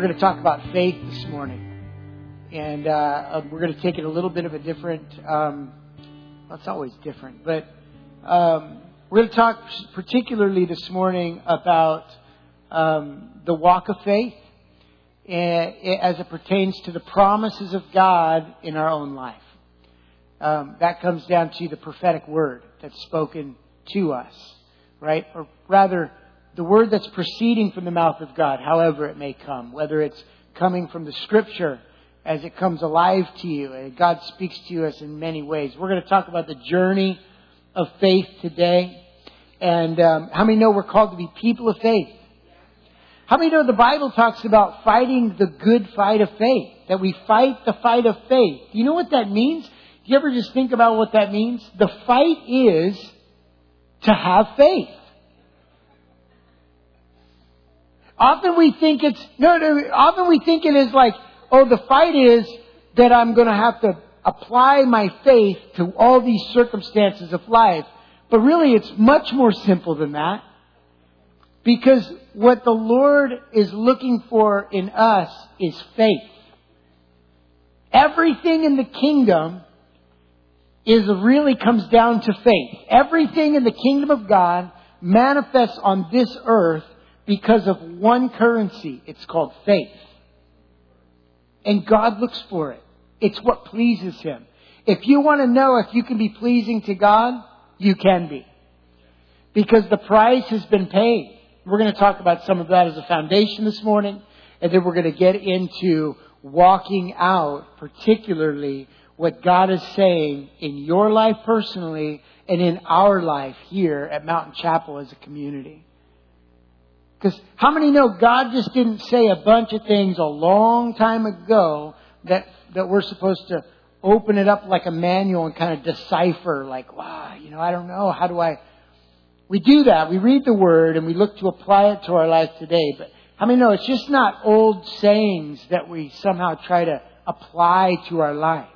we're going to talk about faith this morning. And uh, uh we're going to take it a little bit of a different, um, well, it's always different, but um, we're going to talk particularly this morning about um, the walk of faith eh, as it pertains to the promises of God in our own life. Um, that comes down to the prophetic word that's spoken to us, right? Or rather, the word that's proceeding from the mouth of God, however it may come, whether it's coming from the scripture as it comes alive to you, and God speaks to us in many ways. We're going to talk about the journey of faith today. And um, how many know we're called to be people of faith? How many know the Bible talks about fighting the good fight of faith? That we fight the fight of faith. Do you know what that means? Do you ever just think about what that means? The fight is to have faith. Often we think it's, no, no, often we think it is like, oh, the fight is that I'm going to have to apply my faith to all these circumstances of life. But really, it's much more simple than that. Because what the Lord is looking for in us is faith. Everything in the kingdom is really comes down to faith. Everything in the kingdom of God manifests on this earth because of one currency. It's called faith. And God looks for it. It's what pleases Him. If you want to know if you can be pleasing to God, you can be. Because the price has been paid. We're going to talk about some of that as a foundation this morning. And then we're going to get into walking out, particularly what God is saying in your life personally and in our life here at Mountain Chapel as a community. Because how many know God just didn't say a bunch of things a long time ago that, that we're supposed to open it up like a manual and kind of decipher, like, wow, you know, I don't know, how do I. We do that. We read the Word and we look to apply it to our life today. But how many know it's just not old sayings that we somehow try to apply to our life?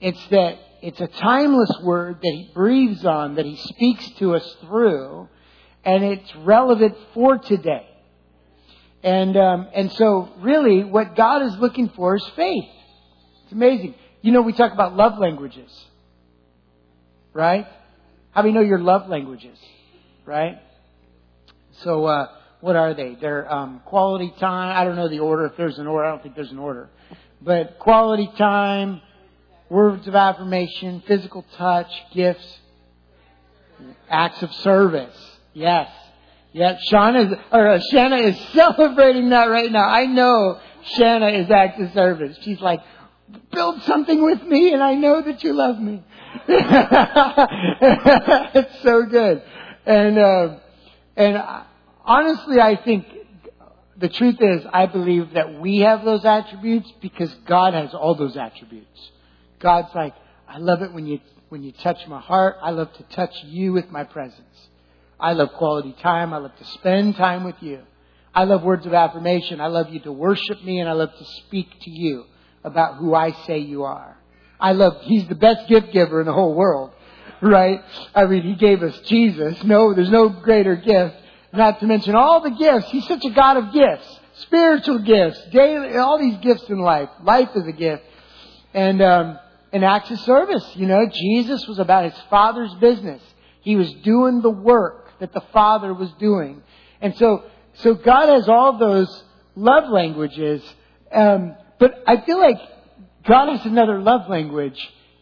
It's that it's a timeless Word that He breathes on, that He speaks to us through and it's relevant for today. And um, and so really, what God is looking for is faith. It's amazing. You know, we talk about love languages, right? How do you know your love languages, right? So uh, what are they? They're um, quality time. I don't know the order. If there's an order, I don't think there's an order. But quality time, words of affirmation, physical touch, gifts, acts of service. Yes. Yes. Shauna is, or uh, Shanna is celebrating that right now. I know Shanna is active service. She's like, build something with me and I know that you love me. it's so good. And, uh, and honestly, I think the truth is, I believe that we have those attributes because God has all those attributes. God's like, I love it when you, when you touch my heart. I love to touch you with my presence. I love quality time. I love to spend time with you. I love words of affirmation. I love you to worship me and I love to speak to you about who I say you are. I love, he's the best gift giver in the whole world, right? I mean, he gave us Jesus. No, there's no greater gift. Not to mention all the gifts. He's such a God of gifts. Spiritual gifts, daily, all these gifts in life. Life is a gift. And, um, and acts of service. You know, Jesus was about his Father's business. He was doing the work that the Father was doing. And so, so God has all those love languages, um, but I feel like God has another love language,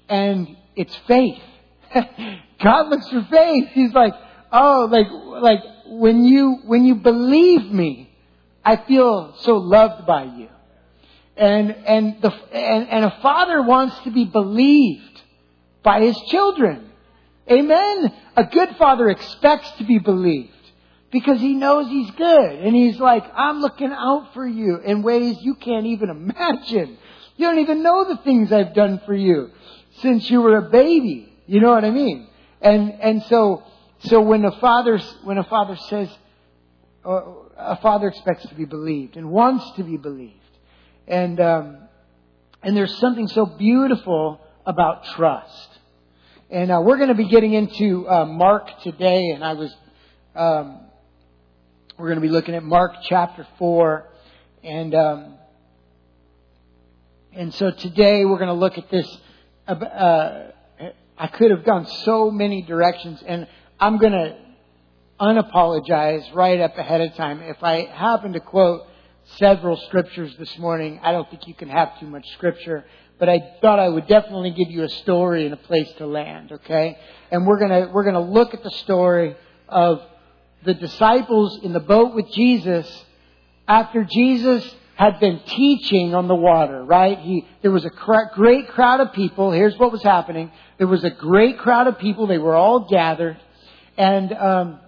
and it's faith. God looks for faith. He's like, oh, like, like when you when you believe me, I feel so loved by you. And and the and, and a father wants to be believed by his children. Amen. A good father expects to be believed because he knows he's good. And he's like, I'm looking out for you in ways you can't even imagine. You don't even know the things I've done for you since you were a baby. You know what I mean? And, and so, so when a father, when a father says, uh, a father expects to be believed and wants to be believed. And, um, and there's something so beautiful about trust. And uh, we're going to be getting into uh, Mark today, and I was, um, we're going to be looking at Mark chapter 4. And um, and so today we're going to look at this. Uh, I could have gone so many directions, and I'm going to unapologize right up ahead of time. If I happen to quote several scriptures this morning, I don't think you can have too much scripture, but I thought I would definitely give you a story and a place to land, okay? And we're gonna, we're gonna look at the story of the disciples in the boat with Jesus after Jesus had been teaching on the water, right? He, there was a great crowd of people. Here's what was happening. There was a great crowd of people. They were all gathered. And, um,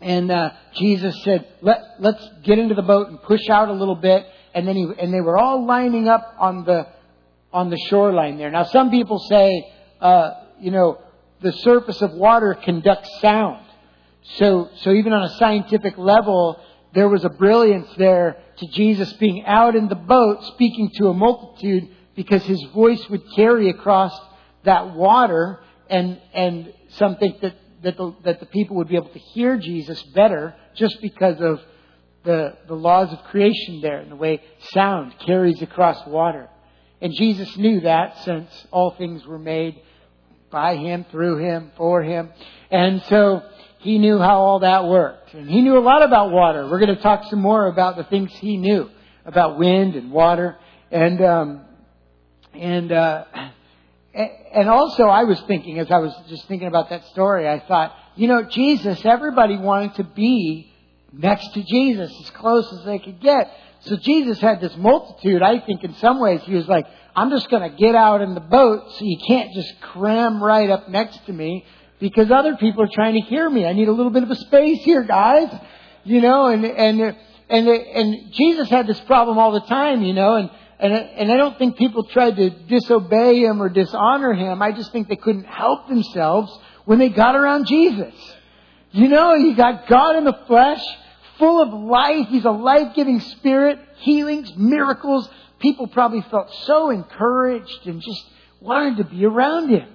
and, uh, Jesus said, let, let's get into the boat and push out a little bit. And then he, and they were all lining up on the, on the shoreline there. Now some people say, uh, you know, the surface of water conducts sound. So, so even on a scientific level, there was a brilliance there to Jesus being out in the boat speaking to a multitude because his voice would carry across that water and, and something that, that the, that the people would be able to hear Jesus better just because of the, the laws of creation there and the way sound carries across water. And Jesus knew that since all things were made by him, through him, for him. And so he knew how all that worked. And he knew a lot about water. We're going to talk some more about the things he knew about wind and water. And, um, and, uh, and also I was thinking, as I was just thinking about that story, I thought, you know, Jesus, everybody wanted to be next to Jesus as close as they could get. So Jesus had this multitude. I think in some ways he was like, I'm just going to get out in the boat so you can't just cram right up next to me because other people are trying to hear me. I need a little bit of a space here, guys. You know, and and and and Jesus had this problem all the time, you know, and and and I don't think people tried to disobey him or dishonor him. I just think they couldn't help themselves when they got around Jesus. You know, you got God in the flesh, full of life. He's a life-giving spirit, healings, miracles. People probably felt so encouraged and just wanted to be around him.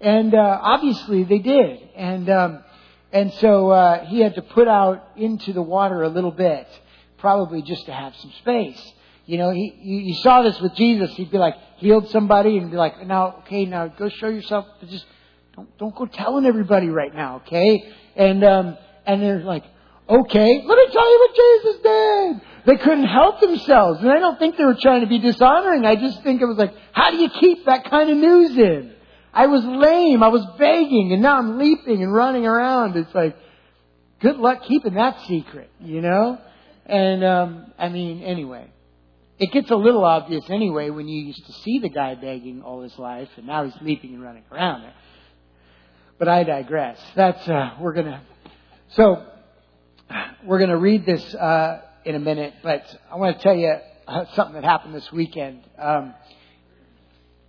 And uh, obviously they did. And um, and so uh, he had to put out into the water a little bit, probably just to have some space. You know, he you, saw this with Jesus. He'd be like healed somebody and be like, now okay, now go show yourself. Just don't don't go telling everybody right now, okay? And um, and they're like, okay, let me tell you what Jesus did. They couldn't help themselves, and I don't think they were trying to be dishonoring. I just think it was like, how do you keep that kind of news in? I was lame. I was begging and now I'm leaping and running around. It's like, good luck keeping that secret, you know? And, um, I mean, anyway. It gets a little obvious anyway when you used to see the guy begging all his life and now he's leaping and running around. But I digress. That's, uh, we're gonna, so, we're gonna read this, uh, in a minute, but I want to tell you uh, something that happened this weekend. Um,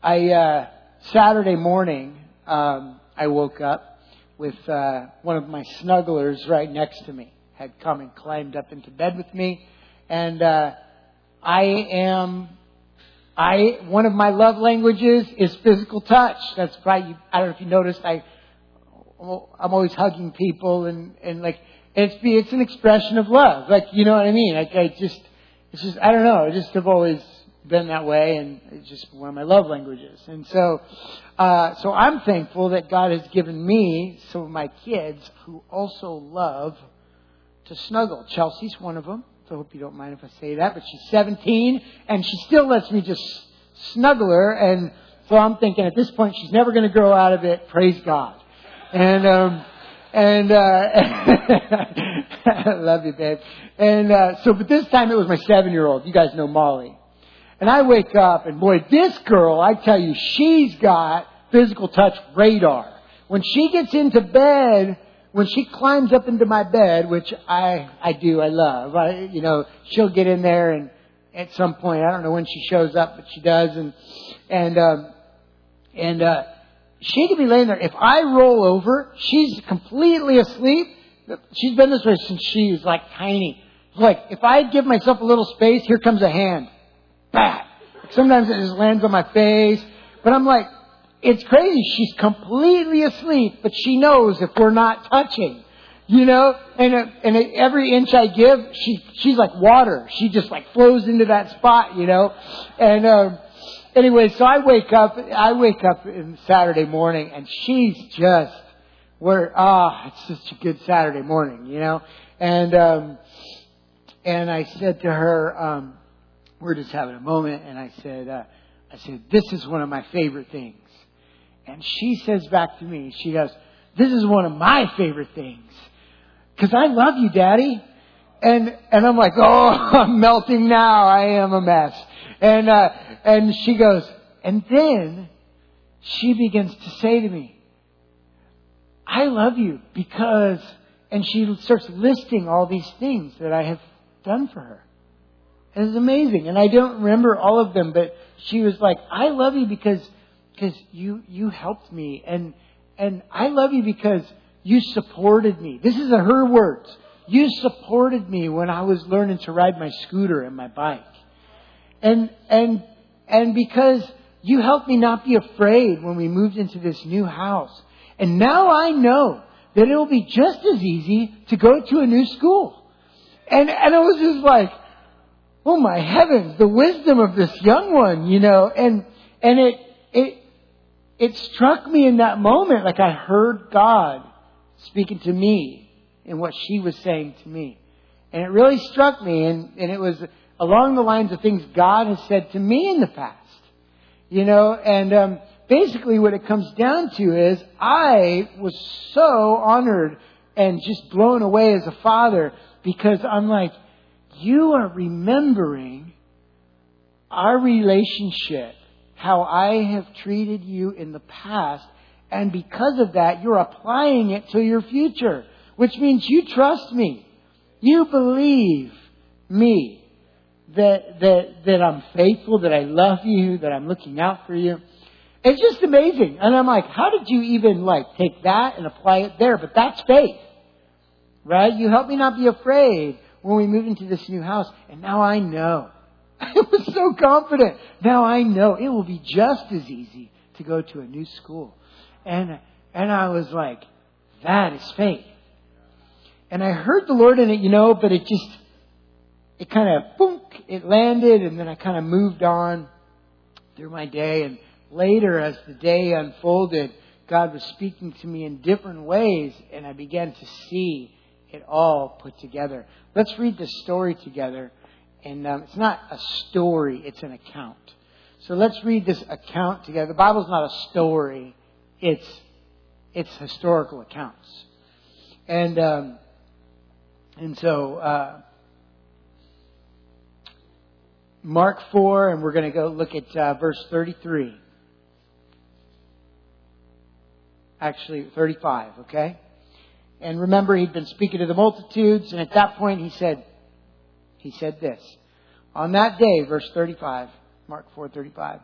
I, uh, Saturday morning, um, I woke up with uh, one of my snugglers right next to me. Had come and climbed up into bed with me, and uh, I am. I one of my love languages is physical touch. That's probably I don't know if you noticed. I I'm always hugging people and and like it's it's an expression of love. Like you know what I mean. Like I just it's just I don't know. I just have always been that way, and it's just one of my love languages. And so, uh, so I'm thankful that God has given me some of my kids who also love to snuggle. Chelsea's one of them. So I hope you don't mind if I say that. But she's 17, and she still lets me just snuggle her. And so I'm thinking at this point she's never going to grow out of it. Praise God. And um, and uh, I love you, babe. And uh, so, but this time it was my seven-year-old. You guys know Molly. And I wake up and boy, this girl, I tell you, she's got physical touch radar. When she gets into bed, when she climbs up into my bed, which I, I do, I love, I, you know, she'll get in there and at some point, I don't know when she shows up, but she does and, and, um, and, uh, she could be laying there. If I roll over, she's completely asleep. She's been this way since she was like tiny. Like, if I give myself a little space, here comes a hand. Sometimes it just lands on my face. But I'm like, it's crazy. She's completely asleep, but she knows if we're not touching. You know, and uh, and every inch I give, she she's like water. She just like flows into that spot. You know, and um, anyway, so I wake up. I wake up in Saturday morning, and she's just where ah, it's such a good Saturday morning. You know, and um, and I said to her, um, we're just having a moment, and I said, uh, I said, this is one of my favorite things. And she says back to me, she goes, this is one of my favorite things. Cause I love you, daddy. And, and I'm like, oh, I'm melting now. I am a mess. And, uh, and she goes, and then she begins to say to me, I love you because, and she starts listing all these things that I have done for her. And it's amazing. And I don't remember all of them, but she was like, I love you because, because you, you helped me. And, and I love you because you supported me. This is her words. You supported me when I was learning to ride my scooter and my bike. And, and, and because you helped me not be afraid when we moved into this new house. And now I know that it will be just as easy to go to a new school. And, and it was just like, oh my heavens, the wisdom of this young one, you know, and, and it, it, it struck me in that moment like I heard God speaking to me and what she was saying to me. And it really struck me and, and it was along the lines of things God has said to me in the past. You know, and um, basically what it comes down to is I was so honored and just blown away as a father because I'm like, you are remembering our relationship, how I have treated you in the past, and because of that, you're applying it to your future, which means you trust me. You believe me. That, that, that I'm faithful, that I love you, that I'm looking out for you. It's just amazing. And I'm like, how did you even like take that and apply it there? But that's faith. Right? You help me not be afraid when we moved into this new house, and now I know. I was so confident. Now I know it will be just as easy to go to a new school. And, and I was like, that is faith. And I heard the Lord in it, you know, but it just, it kind of, boom, it landed, and then I kind of moved on through my day. And later, as the day unfolded, God was speaking to me in different ways, and I began to see it all put together. Let's read the story together. And um, it's not a story, it's an account. So let's read this account together. The Bible's not a story, it's, it's historical accounts. And, um, and so, uh, Mark 4, and we're going to go look at uh, verse 33. Actually, 35, okay? And remember, he'd been speaking to the multitudes, and at that point he said, he said this. On that day, verse 35, Mark 4:35,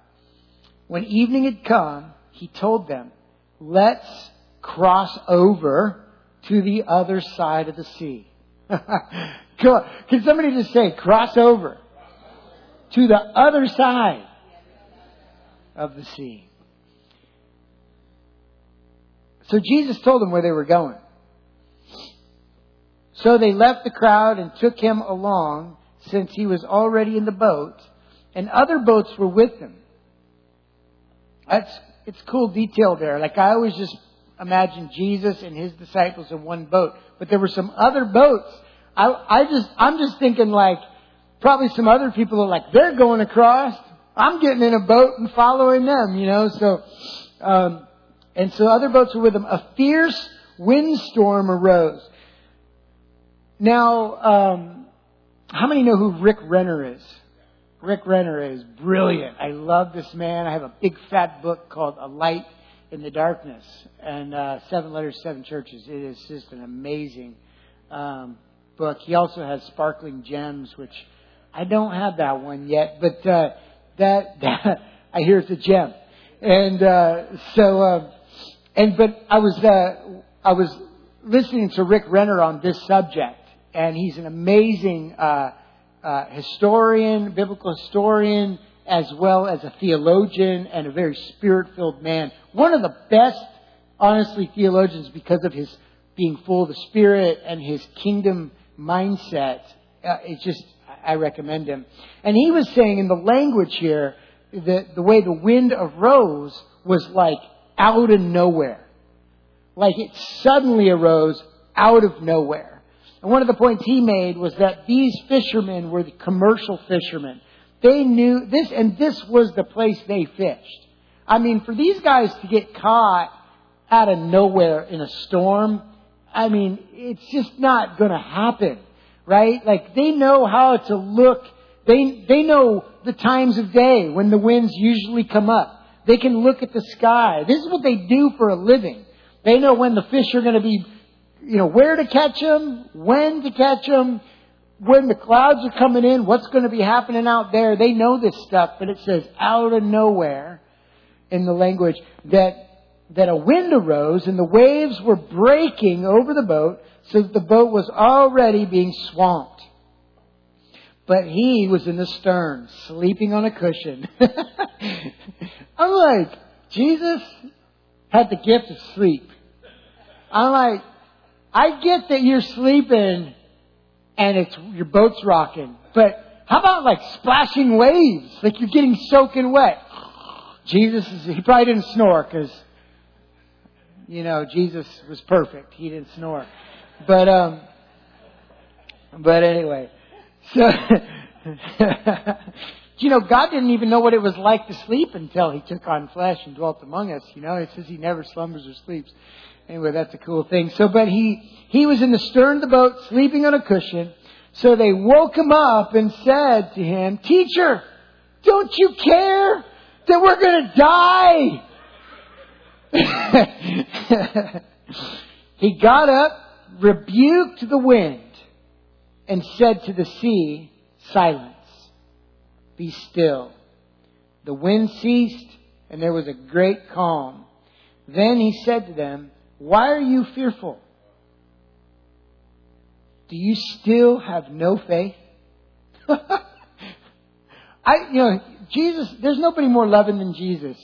when evening had come, he told them, "Let's cross over to the other side of the sea." Can somebody just say, "Cross over to the other side of the sea"? So Jesus told them where they were going. So they left the crowd and took him along, since he was already in the boat, and other boats were with him. That's it's cool detail there. Like I always just imagine Jesus and his disciples in one boat, but there were some other boats. I I just I'm just thinking like probably some other people are like they're going across. I'm getting in a boat and following them, you know. So, um, and so other boats were with them. A fierce windstorm arose. Now, um, how many know who Rick Renner is? Rick Renner is brilliant. I love this man. I have a big fat book called A Light in the Darkness and uh, Seven Letters, Seven Churches. It is just an amazing um, book. He also has Sparkling Gems, which I don't have that one yet, but uh, that, I hear it's a gem. And uh, so, uh, and but I was uh, I was listening to Rick Renner on this subject and he's an amazing uh, uh, historian, biblical historian, as well as a theologian and a very spirit-filled man. One of the best, honestly, theologians because of his being full of the Spirit and his kingdom mindset. Uh, it's just, I recommend him. And he was saying in the language here that the way the wind arose was like out of nowhere. Like it suddenly arose out of nowhere. And one of the points he made was that these fishermen were the commercial fishermen. They knew this, and this was the place they fished. I mean, for these guys to get caught out of nowhere in a storm, I mean, it's just not gonna happen, right? Like, they know how to look, they, they know the times of day when the winds usually come up. They can look at the sky. This is what they do for a living. They know when the fish are gonna be, you know, where to catch them, when to catch them, when the clouds are coming in, what's going to be happening out there. They know this stuff, but it says out of nowhere in the language that that a wind arose and the waves were breaking over the boat so that the boat was already being swamped. But he was in the stern, sleeping on a cushion. I'm like, Jesus had the gift of sleep. I'm like, I get that you're sleeping and it's, your boat's rocking, but how about like splashing waves? Like you're getting soaking wet. Jesus is, he probably didn't snore because you know, Jesus was perfect. He didn't snore. But, um, but anyway, so, you know, God didn't even know what it was like to sleep until He took on flesh and dwelt among us. You know, it says He never slumbers or sleeps. Anyway, that's a cool thing. So, but he, he was in the stern of the boat, sleeping on a cushion. So they woke him up and said to him, Teacher, don't you care that we're going to die? he got up, rebuked the wind, and said to the sea, Silence, be still. The wind ceased, and there was a great calm. Then he said to them, Why are you fearful? Do you still have no faith? I, you know, Jesus, there's nobody more loving than Jesus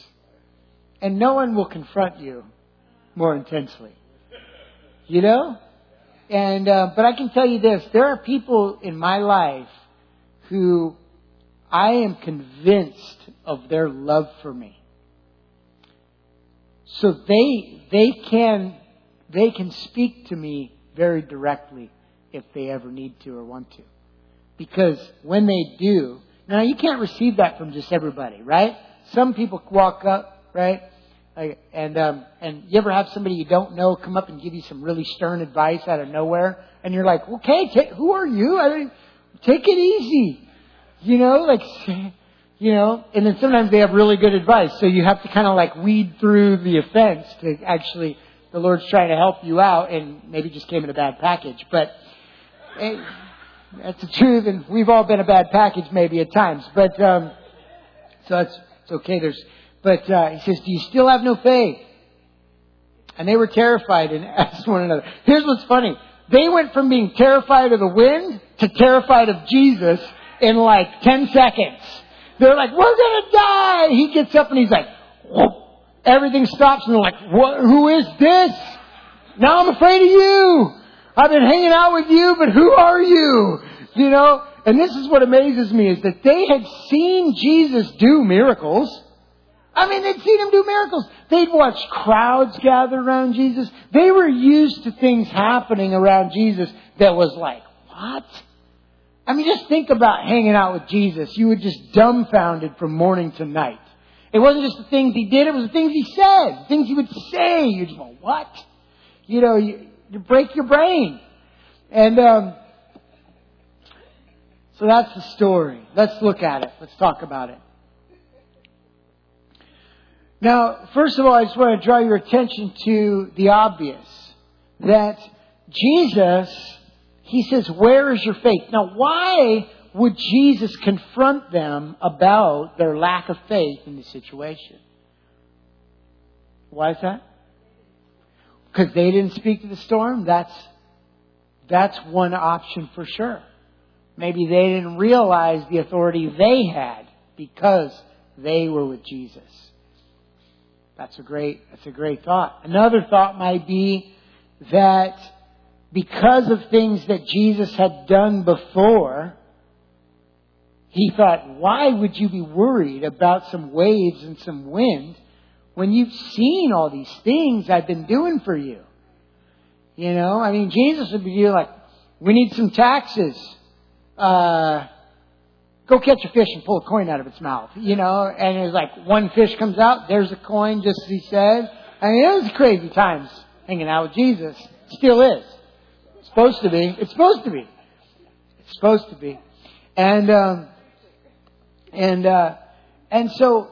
and no one will confront you more intensely. You know? And, uh, but I can tell you this, there are people in my life who I am convinced of their love for me. So they, they can, they can speak to me very directly if they ever need to or want to. Because when they do, now you can't receive that from just everybody, right? Some people walk up right? And um, and you ever have somebody you don't know come up and give you some really stern advice out of nowhere, and you're like, okay, who are you? I mean, take it easy, you know, like, you know. And then sometimes they have really good advice, so you have to kind of like weed through the offense to actually. The Lord's trying to help you out, and maybe just came in a bad package, but. It, that's the truth, and we've all been a bad package maybe at times. But um, so it's, it's okay. There's but uh, he says, Do you still have no faith? And they were terrified and asked one another. Here's what's funny. They went from being terrified of the wind to terrified of Jesus in like 10 seconds. They're like, we're gonna die! He gets up and he's like, Whoop. everything stops and they're like, what, who is this? Now I'm afraid of you! I've been hanging out with you, but who are you? You know? And this is what amazes me is that they had seen Jesus do miracles. I mean, they'd seen him do miracles. They'd watched crowds gather around Jesus. They were used to things happening around Jesus that was like, what? I mean, just think about hanging out with Jesus. You were just dumbfounded from morning to night. It wasn't just the things he did, it was the things he said, the things he would say. You just go, what? You know, you, you break your brain. And, um, so that's the story. Let's look at it. Let's talk about it. Now, first of all, I just want to draw your attention to the obvious that Jesus, he says, Where is your faith? Now, why would Jesus confront them about their lack of faith in the situation? Why is that? Because they didn't speak to the storm? That's, that's one option for sure. Maybe they didn't realize the authority they had because they were with Jesus. That's a great, that's a great thought. Another thought might be that because of things that Jesus had done before, he thought, why would you be worried about some waves and some wind when you've seen all these things I've been doing for you? You know, I mean, Jesus would be like, we need some taxes. Uh, go catch a fish and pull a coin out of its mouth, you know, and it's like one fish comes out, there's a coin, just as he said. I mean, it was crazy times hanging out with Jesus. It Still is. It's supposed to be. It's supposed to be. It's supposed to be. And, um, and, uh, and so,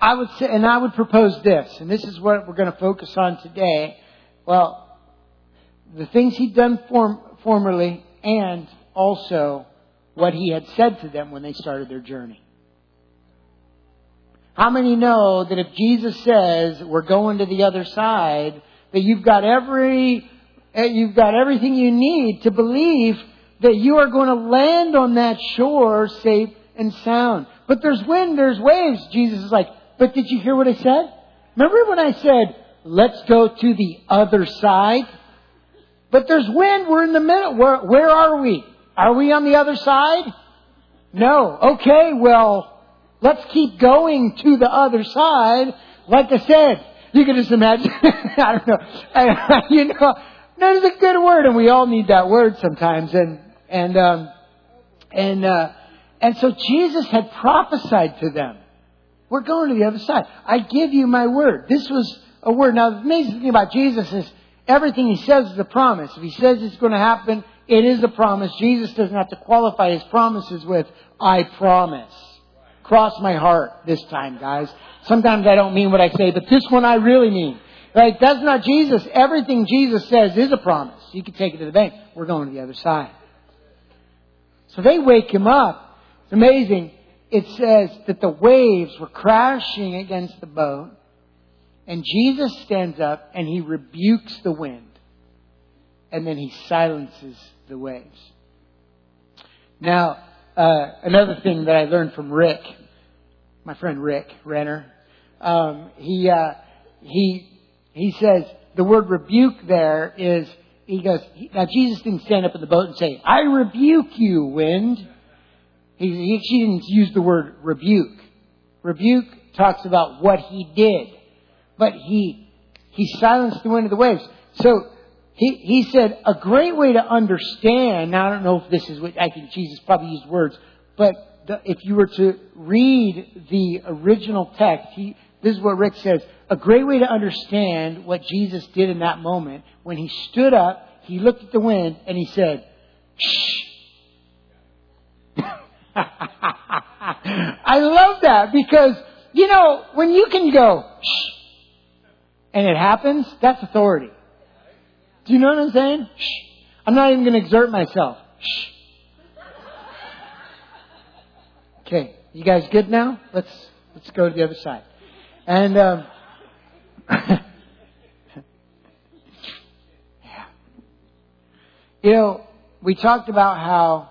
I would say, and I would propose this, and this is what we're going to focus on today. Well, the things he'd done form, formerly and also what he had said to them when they started their journey. How many know that if Jesus says we're going to the other side, that you've got every, eh, you've got everything you need to believe that you are going to land on that shore safe and sound. But there's wind, there's waves. Jesus is like, but did you hear what I said? Remember when I said, let's go to the other side? But there's wind, we're in the middle. Where, where are we? Are we on the other side? No. Okay, well, let's keep going to the other side. Like I said, you can just imagine, I don't know, you know, that is a good word and we all need that word sometimes and, and, um, and, uh, and so Jesus had prophesied to them. We're going to the other side. I give you my word. This was a word. Now, the amazing thing about Jesus is everything he says is a promise. If he says it's going to happen, it is a promise. Jesus doesn't have to qualify his promises with, I promise. Cross my heart this time, guys. Sometimes I don't mean what I say, but this one I really mean. Right? That's not Jesus. Everything Jesus says is a promise. You can take it to the bank. We're going to the other side. So they wake him up. It's amazing. It says that the waves were crashing against the boat, and Jesus stands up and he rebukes the wind, and then he silences the waves. Now, uh, another thing that I learned from Rick, my friend Rick Renner, um, he uh, he he says the word rebuke there is he goes now Jesus didn't stand up in the boat and say I rebuke you wind. He, he actually didn't use the word rebuke. Rebuke talks about what he did, but he he silenced the wind of the waves. So he, he said a great way to understand, now I don't know if this is what, I think Jesus probably used words, but the, if you were to read the original text, he, this is what Rick says, a great way to understand what Jesus did in that moment, when he stood up, he looked at the wind, and he said, shh. I love that because, you know, when you can go, shh, and it happens, that's authority. Do you know what I'm saying? Shh. I'm not even going to exert myself. Shh. Okay, you guys good now? Let's let's go to the other side. And um, yeah, you know, we talked about how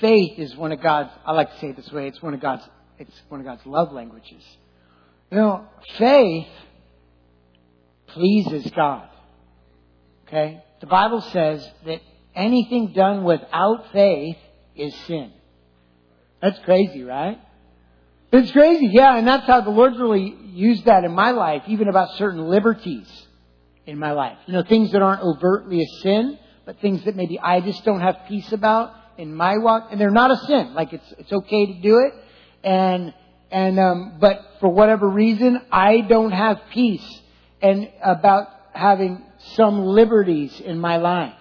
faith is one of God's. I like to say it this way. It's one of God's. It's one of God's love languages. You know, faith pleases God. Okay? The Bible says that anything done without faith is sin. That's crazy, right? It's crazy, yeah, and that's how the Lord's really used that in my life, even about certain liberties in my life. You know, things that aren't overtly a sin, but things that maybe I just don't have peace about in my walk, and they're not a sin. Like it's it's okay to do it, and and um, but for whatever reason, I don't have peace and about having some liberties in my life.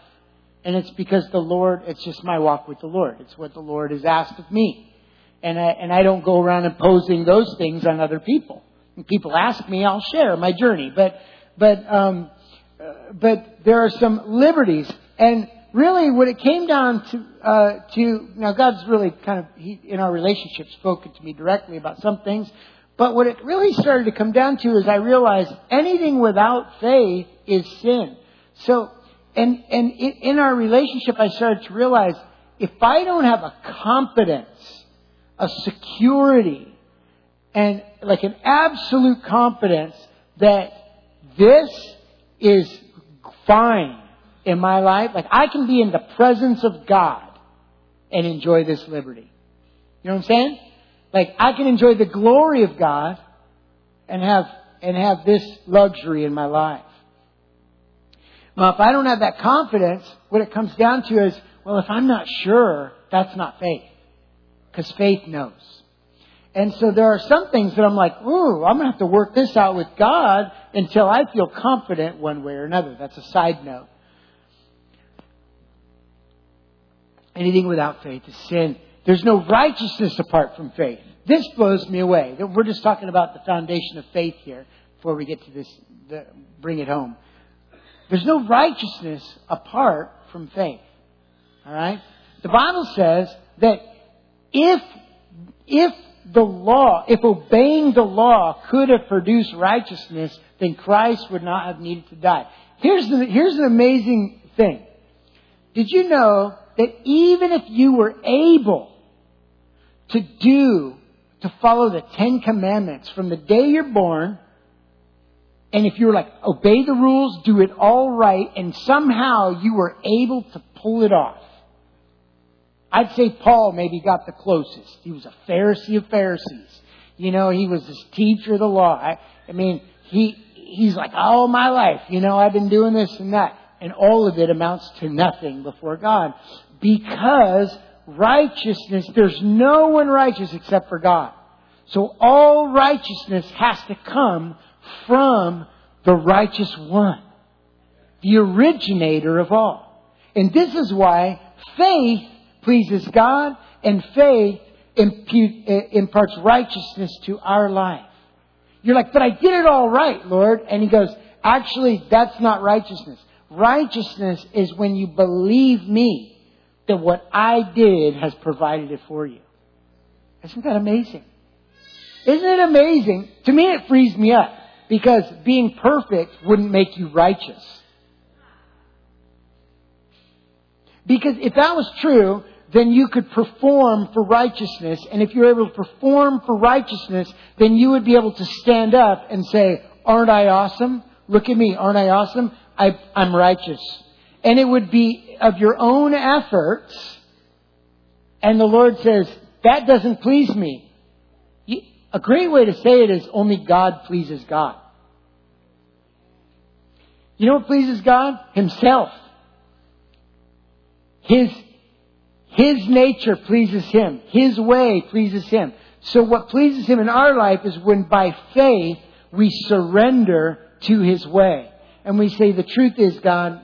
And it's because the Lord, it's just my walk with the Lord. It's what the Lord has asked of me. And I, and I don't go around imposing those things on other people. When people ask me, I'll share my journey. But, but, um, but there are some liberties. And really what it came down to, uh, to, now God's really kind of, he, in our relationship spoken to me directly about some things, but what it really started to come down to is I realized anything without faith is sin. So, and, and in our relationship, I started to realize if I don't have a confidence, a security, and like an absolute confidence that this is fine in my life. Like I can be in the presence of God and enjoy this liberty. You know what I'm saying? Like I can enjoy the glory of God and have and have this luxury in my life. Now, if I don't have that confidence, what it comes down to is, well, if I'm not sure, that's not faith. Because faith knows. And so there are some things that I'm like, ooh, I'm to have to work this out with God until I feel confident one way or another. That's a side note. Anything without faith is sin. There's no righteousness apart from faith. This blows me away. We're just talking about the foundation of faith here before we get to this, the, bring it home. There's no righteousness apart from faith. All right? The Bible says that if, if the law, if obeying the law could have produced righteousness, then Christ would not have needed to die. Here's the, here's an amazing thing. Did you know that even if you were able to do, to follow the Ten Commandments from the day you're born, and if you were like, obey the rules, do it all right, and somehow you were able to pull it off, I'd say Paul maybe got the closest. He was a Pharisee of Pharisees. You know, he was this teacher of the law. I, I mean, he, he's like, all my life, you know, I've been doing this and that. And all of it amounts to nothing before God. Because righteousness, there's no one righteous except for God. So all righteousness has to come from the righteous one. The originator of all. And this is why faith pleases God, and faith uh, imparts righteousness to our life. You're like, but I did it all right, Lord. And he goes, actually, that's not righteousness. Righteousness is when you believe me that what I did has provided it for you. Isn't that amazing? Isn't it amazing? To me, it frees me up because being perfect wouldn't make you righteous. Because if that was true, then you could perform for righteousness. And if you're able to perform for righteousness, then you would be able to stand up and say, aren't I awesome? Look at me. Aren't I awesome? I, am righteous. And it would be of your own efforts. And the Lord says, that doesn't please me. A great way to say it is only God pleases God. You know what pleases God? Himself. His his nature pleases Him. His way pleases Him. So what pleases Him in our life is when by faith we surrender to His way. And we say, the truth is, God,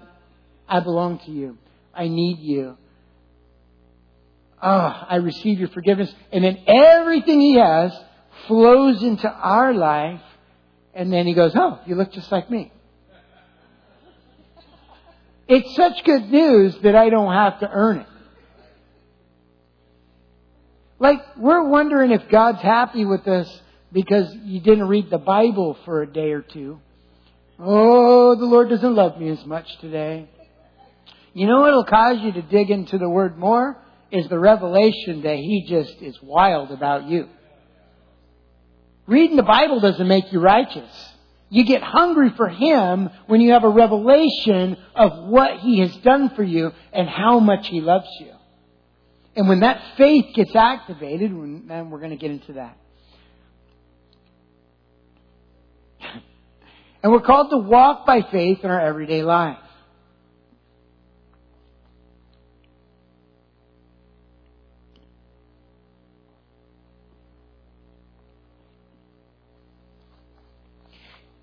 I belong to you. I need you. Ah, I receive your forgiveness. And then everything He has flows into our life. And then He goes, oh, you look just like me. It's such good news that I don't have to earn it. Like, we're wondering if God's happy with us because you didn't read the Bible for a day or two. Oh, the Lord doesn't love me as much today. You know what'll cause you to dig into the Word more? Is the revelation that He just is wild about you. Reading the Bible doesn't make you righteous. You get hungry for Him when you have a revelation of what He has done for you and how much He loves you. And when that faith gets activated, then we're going to get into that. and we're called to walk by faith in our everyday life.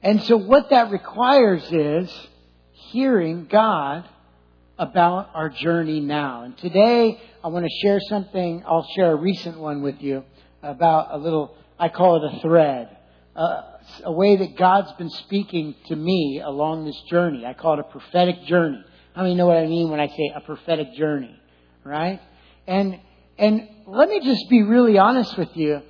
And so what that requires is hearing God about our journey now. And today I want to share something. I'll share a recent one with you about a little, I call it a thread. Uh, a way that God's been speaking to me along this journey. I call it a prophetic journey. How many know what I mean when I say a prophetic journey? Right? And, and let me just be really honest with you.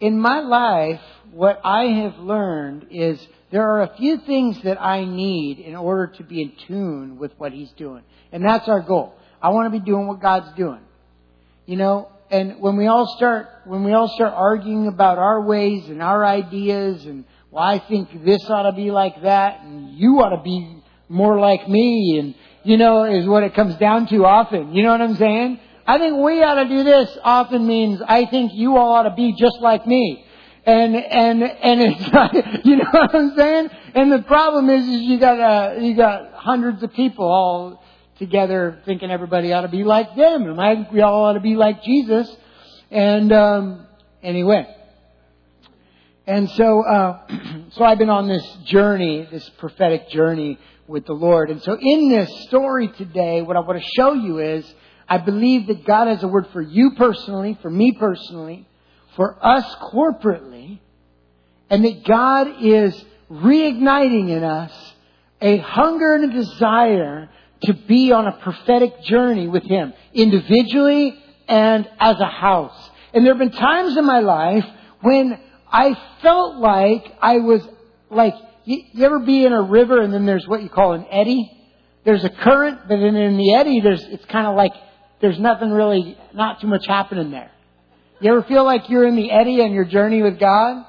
In my life, what I have learned is there are a few things that I need in order to be in tune with what He's doing. And that's our goal. I want to be doing what God's doing. You know, and when we all start, when we all start arguing about our ways and our ideas and, well, I think this ought to be like that and you ought to be more like me and, you know, is what it comes down to often. You know what I'm saying? I think we ought to do this often means I think you all ought to be just like me. And, and, and it's like, you know what I'm saying? And the problem is, is you got, uh, you got hundreds of people all together thinking everybody ought to be like them. And I think we all ought to be like Jesus. And, um, anyway. And so, uh, so I've been on this journey, this prophetic journey with the Lord. And so in this story today, what I want to show you is, I believe that God has a word for you personally, for me personally, for us corporately, and that God is reigniting in us a hunger and a desire to be on a prophetic journey with Him, individually and as a house. And there have been times in my life when I felt like I was like, you, you ever be in a river and then there's what you call an eddy? There's a current, but then in the eddy, there's, it's kind of like there's nothing really, not too much happening there. You ever feel like you're in the eddy on your journey with God?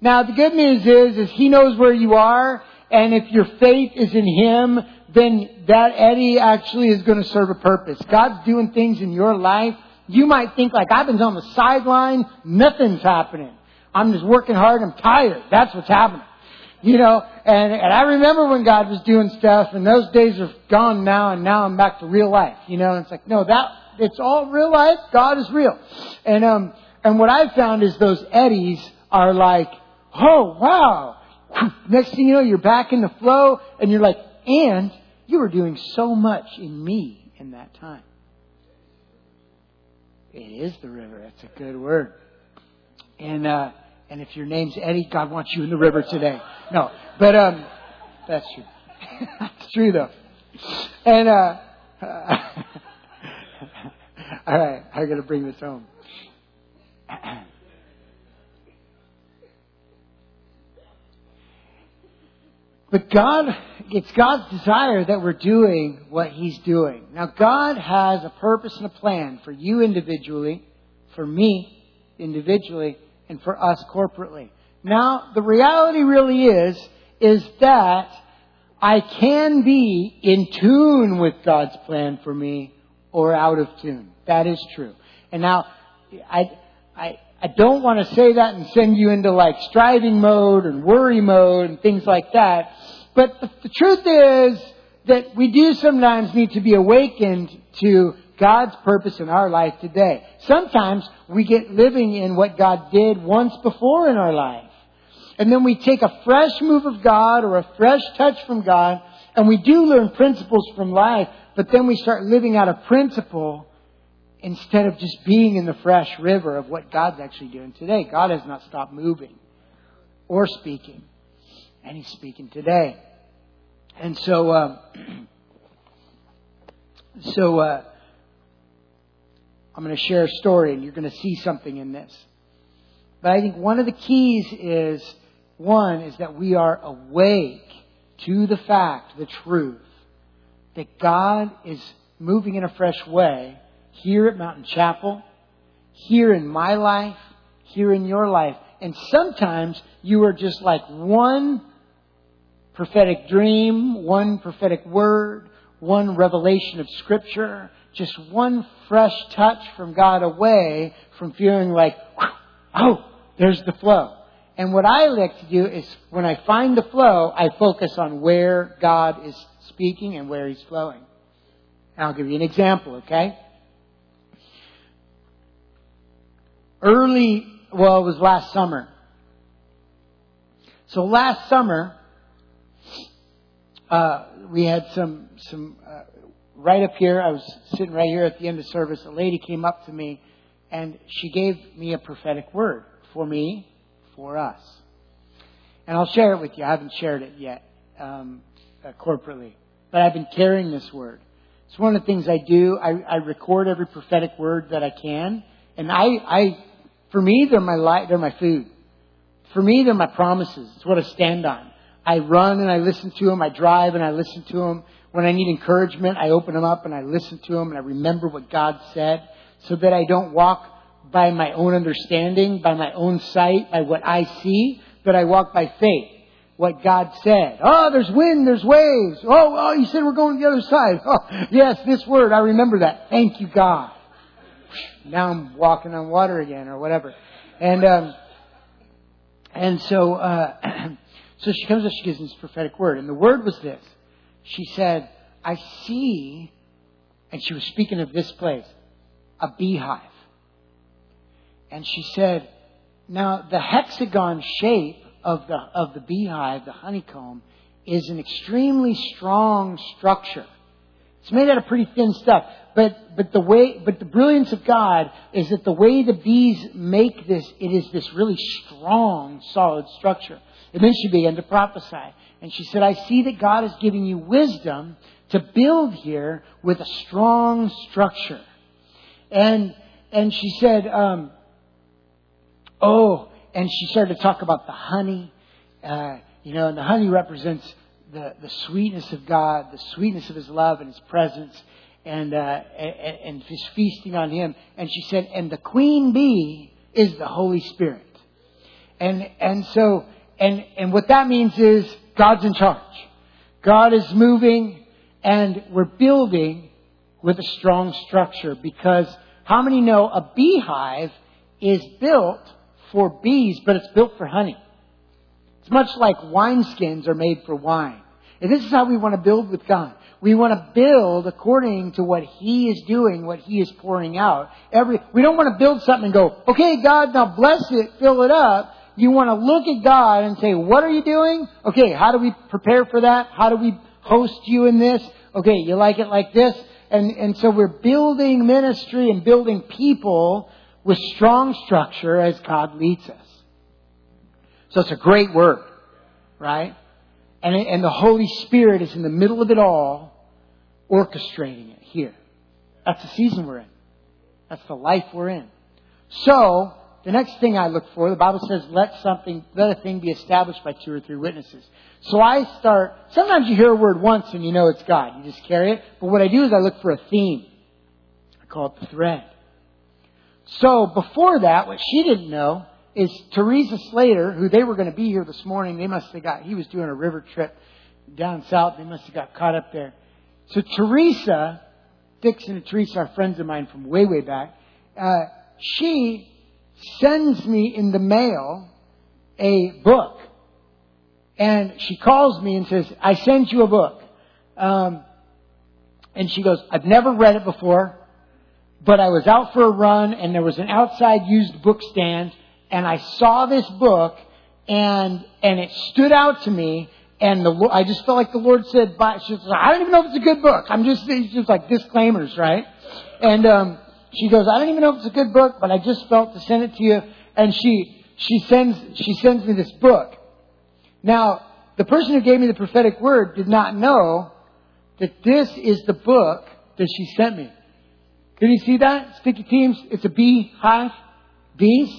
Now the good news is, is He knows where you are, and if your faith is in Him, then that eddy actually is going to serve a purpose. God's doing things in your life. You might think like, I've been on the sideline, nothing's happening. I'm just working hard, I'm tired. That's what's happening. You know, and, and I remember when God was doing stuff, and those days are gone now, and now I'm back to real life. You know, and it's like, no, that, it's all real life. God is real. And, um, and what I've found is those eddies are like, oh, wow. Next thing you know, you're back in the flow, and you're like, and you were doing so much in me in that time. It is the river. That's a good word. And, uh, and if your name's Eddie, God wants you in the river today. No, but, um, that's true. that's true though. And, uh, all right, I gotta bring this home. But God, it's God's desire that we're doing what He's doing. Now, God has a purpose and a plan for you individually, for me individually, and for us corporately. Now, the reality really is, is that I can be in tune with God's plan for me or out of tune. That is true. And now, I, I, I don't want to say that and send you into like striving mode and worry mode and things like that. But the, the truth is that we do sometimes need to be awakened to God's purpose in our life today. Sometimes we get living in what God did once before in our life. And then we take a fresh move of God or a fresh touch from God and we do learn principles from life, but then we start living out a principle instead of just being in the fresh river of what God's actually doing today. God has not stopped moving or speaking, and He's speaking today. And so, um, so uh, I'm going to share a story, and you're going to see something in this. But I think one of the keys is one is that we are awake to the fact, the truth, that God is moving in a fresh way here at Mountain Chapel, here in my life, here in your life. And sometimes you are just like one prophetic dream, one prophetic word, one revelation of Scripture, just one fresh touch from God away from feeling like, oh, there's the flow. And what I like to do is when I find the flow, I focus on where God is speaking and where He's flowing. And I'll give you an example, okay? early, well, it was last summer. So last summer, uh, we had some, some, uh, right up here, I was sitting right here at the end of service, a lady came up to me and she gave me a prophetic word for me, for us. And I'll share it with you. I haven't shared it yet, um, uh, corporately. But I've been carrying this word. It's one of the things I do. I, I record every prophetic word that I can. And I, I for me, they're my life, they're my food. For me, they're my promises. It's what I stand on. I run and I listen to them. I drive and I listen to them. When I need encouragement, I open them up and I listen to them and I remember what God said. so that I don't walk by my own understanding, by my own sight, by what I see, but I walk by faith. What God said. Oh, there's wind, there's waves. Oh, oh, you said we're going to the other side. Oh, yes, this word, I remember that. Thank you, God. Now I'm walking on water again or whatever. And, um, and so, uh, so she comes up, she gives this prophetic word. And the word was this. She said, I see, and she was speaking of this place, a beehive. And she said, now the hexagon shape of the, of the beehive, the honeycomb, is an extremely strong structure. It's made out of pretty thin stuff. But, but the way, but the brilliance of God is that the way the bees make this, it is this really strong, solid structure. And then she began to prophesy. And she said, I see that God is giving you wisdom to build here with a strong structure. And, and she said, um, oh, and she started to talk about the honey. Uh, you know, and the honey represents the, the sweetness of God, the sweetness of His love and His presence, and, uh, and, and just feasting on Him. And she said, and the queen bee is the Holy Spirit. And, and so, and, and what that means is God's in charge. God is moving and we're building with a strong structure because how many know a beehive is built for bees, but it's built for honey? It's much like wineskins are made for wine. And this is how we want to build with God. We want to build according to what He is doing, what He is pouring out. Every, we don't want to build something and go, okay, God, now bless it, fill it up. You want to look at God and say, what are you doing? Okay, how do we prepare for that? How do we host you in this? Okay, you like it like this? And, and so we're building ministry and building people with strong structure as God leads us. So it's a great word, right? And, and the Holy Spirit is in the middle of it all, orchestrating it here. That's the season we're in. That's the life we're in. So, the next thing I look for, the Bible says, let something, let a thing be established by two or three witnesses. So I start, sometimes you hear a word once and you know it's God. You just carry it. But what I do is I look for a theme. I call it the thread. So before that, what she didn't know is Teresa Slater, who they were going to be here this morning. They must have got, he was doing a river trip down south. They must have got caught up there. So Teresa, Dixon and Teresa are friends of mine from way, way back. Uh, she sends me in the mail a book. And she calls me and says, I sent you a book. Um, and she goes, I've never read it before, but I was out for a run and there was an outside used book stand and I saw this book and, and it stood out to me and the, I just felt like the Lord said, she said, I don't even know if it's a good book. I'm just, it's just like disclaimers, right? And, um, she goes, I don't even know if it's a good book, but I just felt to send it to you. And she, she sends, she sends me this book. Now, the person who gave me the prophetic word did not know that this is the book that she sent me. Can you see that? Sticky teams. It's a bee hive. Bees.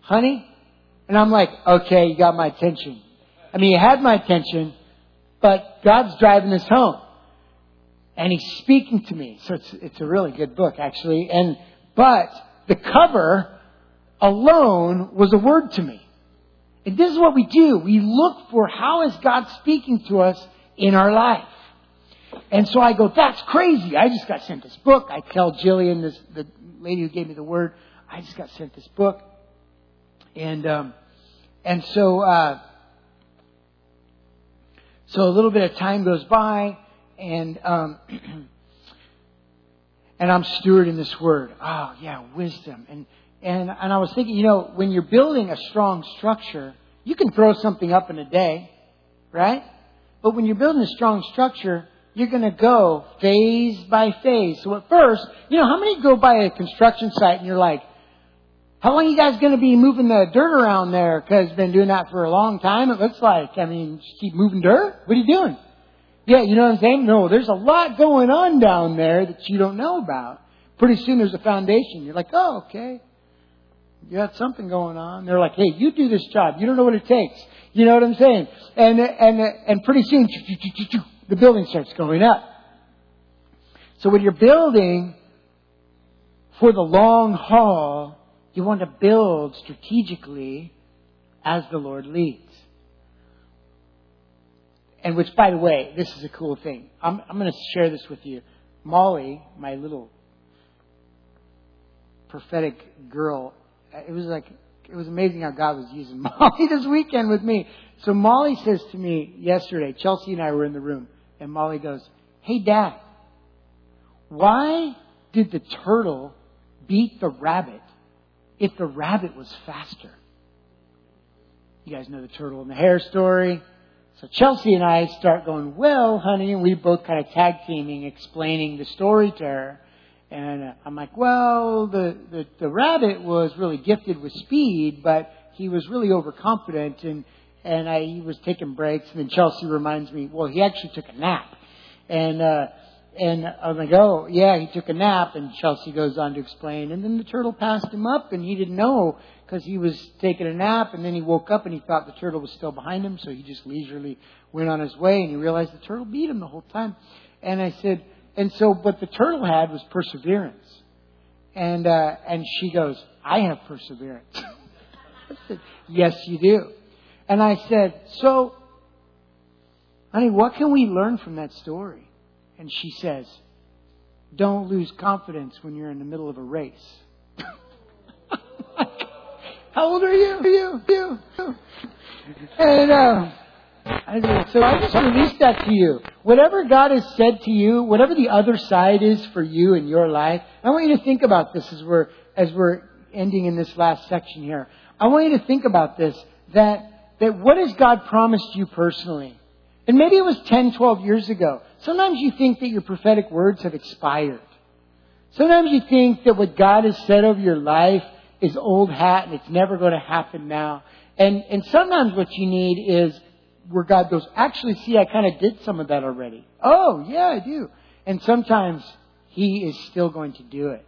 Honey. And I'm like, okay, you got my attention. I mean, you had my attention, but God's driving this home and he's speaking to me. So it's, it's a really good book, actually. And, but the cover alone was a word to me. And this is what we do. We look for how is God speaking to us in our life. And so I go, that's crazy. I just got sent this book. I tell Jillian, this, the lady who gave me the word, I just got sent this book. And, um, and so, uh, so a little bit of time goes by and um, and I'm stewarding this word. Oh yeah, wisdom. And and and I was thinking, you know, when you're building a strong structure, you can throw something up in a day, right? But when you're building a strong structure, you're going to go phase by phase. So at first, you know, how many go by a construction site and you're like, how long are you guys going to be moving the dirt around there? Because been doing that for a long time. It looks like. I mean, just keep moving dirt. What are you doing? Yeah, you know what I'm saying? No, there's a lot going on down there that you don't know about. Pretty soon there's a foundation. You're like, oh, okay. You got something going on. They're like, hey, you do this job. You don't know what it takes. You know what I'm saying? And, and, and pretty soon, the building starts going up. So when you're building for the long haul, you want to build strategically as the Lord leads. And which, by the way, this is a cool thing. I'm, I'm going to share this with you. Molly, my little prophetic girl, uh, it was like, it was amazing how God was using Molly this weekend with me. So Molly says to me yesterday, Chelsea and I were in the room, and Molly goes, Hey dad, why did the turtle beat the rabbit if the rabbit was faster? You guys know the turtle and the hare story. So Chelsea and I start going, well, honey, and we both kind of tag teaming, explaining the story to her. And uh, I'm like, well, the, the, the rabbit was really gifted with speed, but he was really overconfident and, and I, he was taking breaks. And then Chelsea reminds me, well, he actually took a nap. And, uh, and I'm like, oh, yeah, he took a nap. And Chelsea goes on to explain. And then the turtle passed him up, and he didn't know because he was taking a nap. And then he woke up and he thought the turtle was still behind him. So he just leisurely went on his way, and he realized the turtle beat him the whole time. And I said, and so, what the turtle had was perseverance. And, uh, and she goes, I have perseverance. I said, yes, you do. And I said, so, honey, what can we learn from that story? And she says, Don't lose confidence when you're in the middle of a race. How old are you? You, you, you. And uh, I said, so I just release that to you. Whatever God has said to you, whatever the other side is for you in your life, I want you to think about this as we're as we're ending in this last section here. I want you to think about this that that what has God promised you personally? And maybe it was 10, 12 years ago. Sometimes you think that your prophetic words have expired. Sometimes you think that what God has said over your life is old hat and it's never going to happen now. And, and sometimes what you need is where God goes, actually, see, I kind of did some of that already. Oh, yeah, I do. And sometimes He is still going to do it.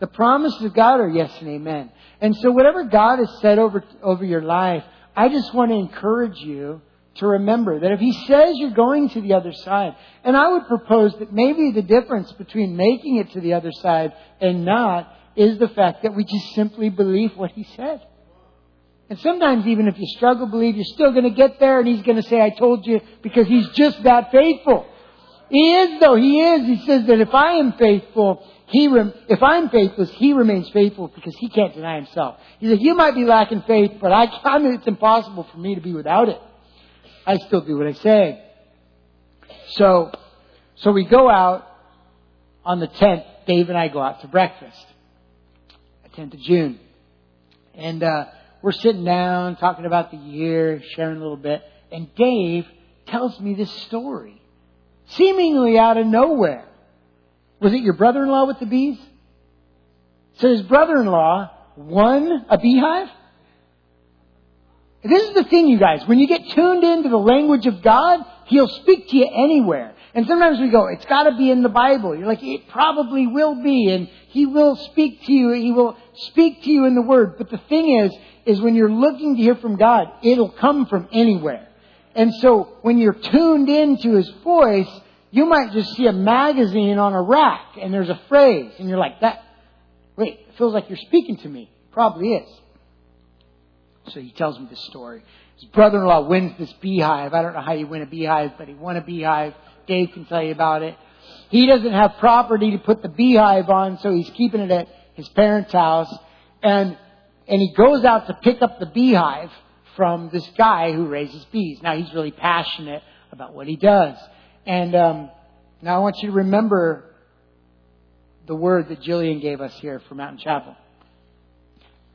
The promises of God are yes and amen. And so whatever God has said over, over your life, I just want to encourage you to remember that if he says you're going to the other side, and I would propose that maybe the difference between making it to the other side and not is the fact that we just simply believe what he said. And sometimes even if you struggle to believe, you're still going to get there and he's going to say, I told you, because he's just that faithful. He is though, he is. He says that if I am faithful, he rem- if I'm faithless, he remains faithful because he can't deny himself. He said, you might be lacking faith, but I, I mean, it's impossible for me to be without it. I still do what I say. So, so we go out on the 10th. Dave and I go out to breakfast. the 10th of June. And, uh, we're sitting down, talking about the year, sharing a little bit. And Dave tells me this story. Seemingly out of nowhere. Was it your brother-in-law with the bees? So his brother-in-law won a beehive? This is the thing, you guys. When you get tuned into the language of God, He'll speak to you anywhere. And sometimes we go, it's gotta be in the Bible. You're like, it probably will be, and He will speak to you, He will speak to you in the Word. But the thing is, is when you're looking to hear from God, it'll come from anywhere. And so, when you're tuned into His voice, you might just see a magazine on a rack, and there's a phrase, and you're like, that, wait, it feels like you're speaking to me. Probably is. So he tells me this story. His brother-in-law wins this beehive. I don't know how you win a beehive, but he won a beehive. Dave can tell you about it. He doesn't have property to put the beehive on, so he's keeping it at his parents' house. And, and he goes out to pick up the beehive from this guy who raises bees. Now he's really passionate about what he does. And, um, now I want you to remember the word that Jillian gave us here for Mountain Chapel.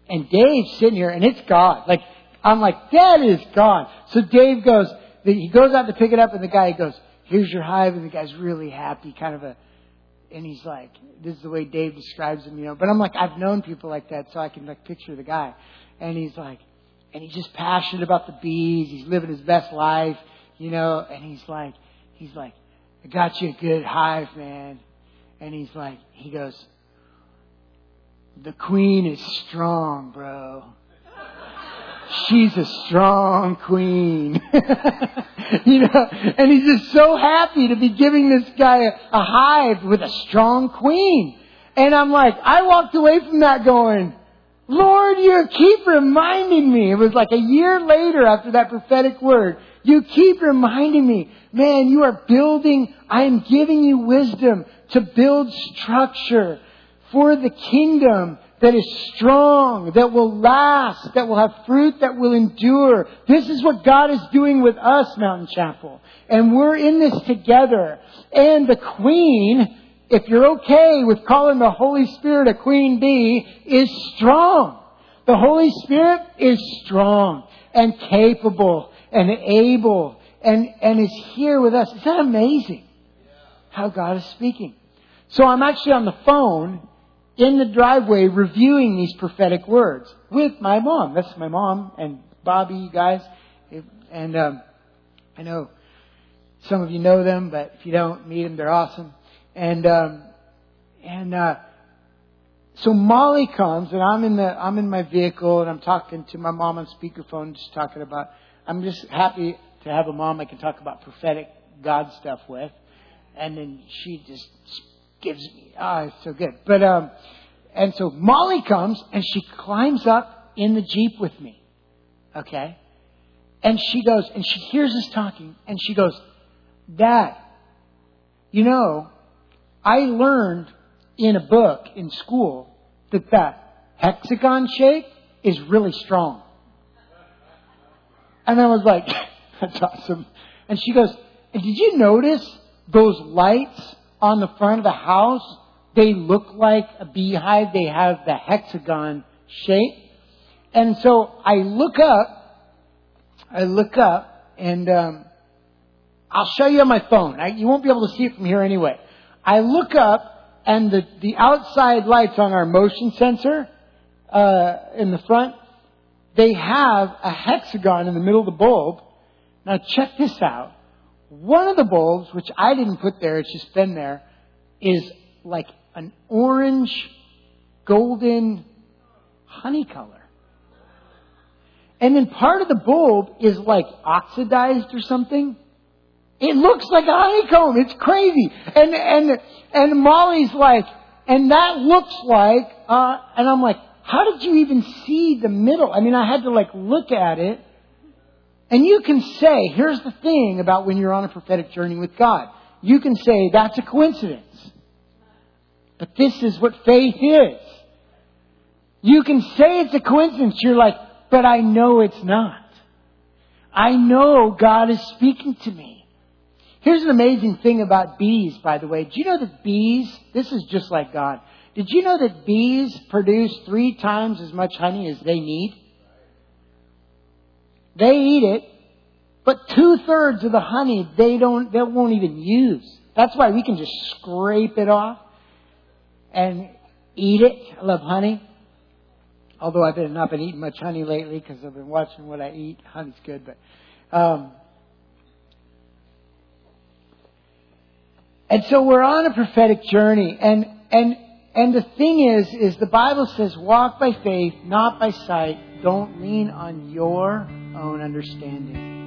And Dave's sitting here, and it's gone. Like, I'm like, that is gone. So Dave goes, he goes out to pick it up, and the guy goes, here's your hive, and the guy's really happy, kind of a, and he's like, this is the way Dave describes him, you know. But I'm like, I've known people like that, so I can like picture the guy. And he's like, and he's just passionate about the bees. He's living his best life, you know. And he's like, he's like, I got you a good hive, man. And he's like, he goes, the queen is strong, bro. She's a strong queen. you know, and he's just so happy to be giving this guy a, a hive with a strong queen. And I'm like, I walked away from that going, Lord, you keep reminding me. It was like a year later after that prophetic word. You keep reminding me, man, you are building, I am giving you wisdom to build structure for the kingdom that is strong, that will last, that will have fruit, that will endure. This is what God is doing with us, Mountain Chapel. And we're in this together. And the Queen, if you're okay with calling the Holy Spirit a queen bee, is strong. The Holy Spirit is strong and capable and able and, and is here with us. Isn't that amazing? How God is speaking. So I'm actually on the phone in the driveway reviewing these prophetic words with my mom. That's my mom and Bobby, you guys. And um, I know some of you know them, but if you don't meet them, they're awesome. And um, and uh, so Molly comes, and I'm in the I'm in my vehicle, and I'm talking to my mom on speakerphone, just talking about. I'm just happy to have a mom I can talk about prophetic God stuff with, and then she just gives me ah, oh, it's so good. But um, and so Molly comes, and she climbs up in the jeep with me, okay, and she goes, and she hears us talking, and she goes, Dad, you know, I learned in a book in school that that hexagon shape is really strong. And I was like, that's awesome. And she goes, and did you notice those lights on the front of the house? They look like a beehive. They have the hexagon shape. And so I look up, I look up, and um, I'll show you on my phone. I, you won't be able to see it from here anyway. I look up and the, the outside lights on our motion sensor uh, in the front, they have a hexagon in the middle of the bulb. Now check this out. One of the bulbs, which I didn't put there, it's just been there, is like an orange, golden honey color. And then part of the bulb is like oxidized or something. It looks like a honeycomb. It's crazy. And, and, and Molly's like, and that looks like, uh, and I'm like, how did you even see the middle? I mean, I had to like look at it. And you can say, here's the thing about when you're on a prophetic journey with God. You can say, that's a coincidence. But this is what faith is. You can say it's a coincidence. You're like, but I know it's not. I know God is speaking to me. Here's an amazing thing about bees, by the way. Do you know that bees, this is just like God. Did you know that bees produce three times as much honey as they need? They eat it, but two thirds of the honey they don't, they won't even use. That's why we can just scrape it off and eat it. I love honey. Although I've been, not been eating much honey lately because I've been watching what I eat. Honey's good, but, um, And so we're on a prophetic journey. And, and, and the thing is, is the Bible says, walk by faith, not by sight. Don't lean on your own understanding.